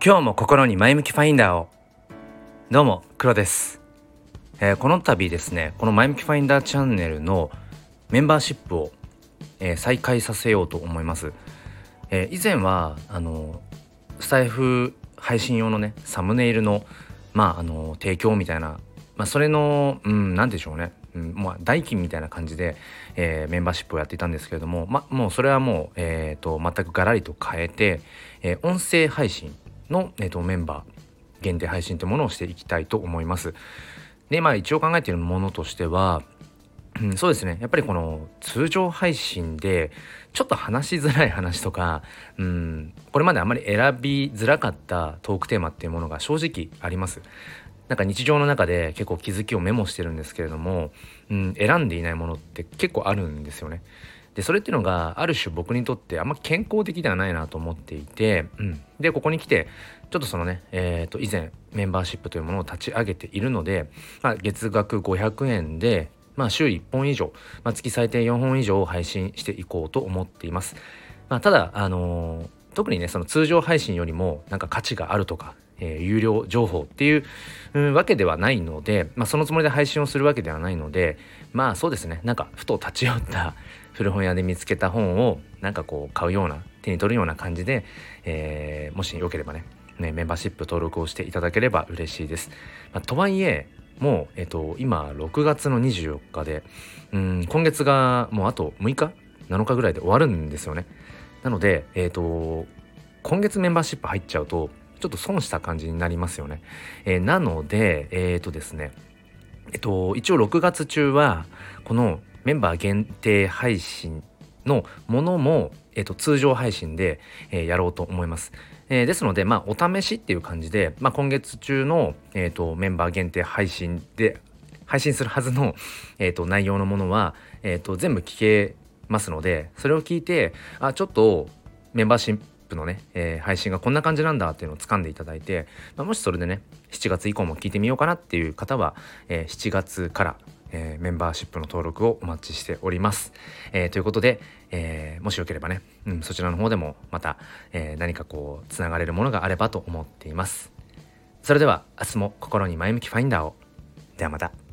今日も心に前向きファインダーを。どうも黒です、えー、この度ですねこの前向きファインダーチャンネルのメンバーシップを、えー、再開させようと思います、えー、以前はあのスタイフ配信用のねサムネイルのまああの提供みたいなまあ、それのうん何でしょうね、うんまあ、代金みたいな感じで、えー、メンバーシップをやっていたんですけれども、ま、もうそれはもう、えーと、全くガラリと変えて、えー、音声配信の、えーと、メンバー限定配信というものをしていきたいと思います。でまあ一応考えているものとしてはうん、そうですねやっぱりこの通常配信でちょっと話しづらい話とか、うん、これまであまり選びづらかったトークテーマっていうものが正直あります。なんか日常の中で結構気づきをメモしてるんですけれども、うん、選んでいないものって結構あるんですよね。でそれっていうのがある種僕にとってあんま健康的ではないなと思っていて、うん、でここに来てちょっとそのね、えー、と以前メンバーシップというものを立ち上げているので、まあ、月額500円で、まあ、週1本以上、まあ、月最低4本以上を配信していこうと思っています。まあ、ただ、あのー、特にねその通常配信よりもなんか価値があるとかえー、有料情報っていう、わけではないので、まあ、そのつもりで配信をするわけではないのでまあそうですねなんかふと立ち寄った 古本屋で見つけた本をなんかこう買うような手に取るような感じで、えー、もしよければねねメンバーシップ登録をしていただければ嬉しいです。まあ、とはいえもう、えっと、今6月の24日でうん今月がもうあと6日？7日ぐらいで終わるんですよね。なので、えっと今月メンバーシップ入っちゃうとちょっと損した感じになりますよね。えー、なので、えっ、ー、とですね、えっと、一応6月中は、このメンバー限定配信のものも、えっと、通常配信で、えー、やろうと思います。えー、ですので、まあ、お試しっていう感じで、まあ、今月中の、えーと、メンバー限定配信で配信するはずの、えーと、内容のものは、えーと全部聞けますのでそれを聞いてあちょっとメンバーシップのね、えー、配信がこんな感じなんだっていうのを掴んでいただいて、まあ、もしそれでね7月以降も聞いてみようかなっていう方は、えー、7月から、えー、メンバーシップの登録をお待ちしております。えー、ということで、えー、もしよければね、うん、そちらの方でもまた、えー、何かこうつながれるものがあればと思っています。それでは明日も心に前向きファインダーを。ではまた。